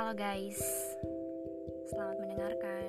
Halo guys, selamat mendengarkan.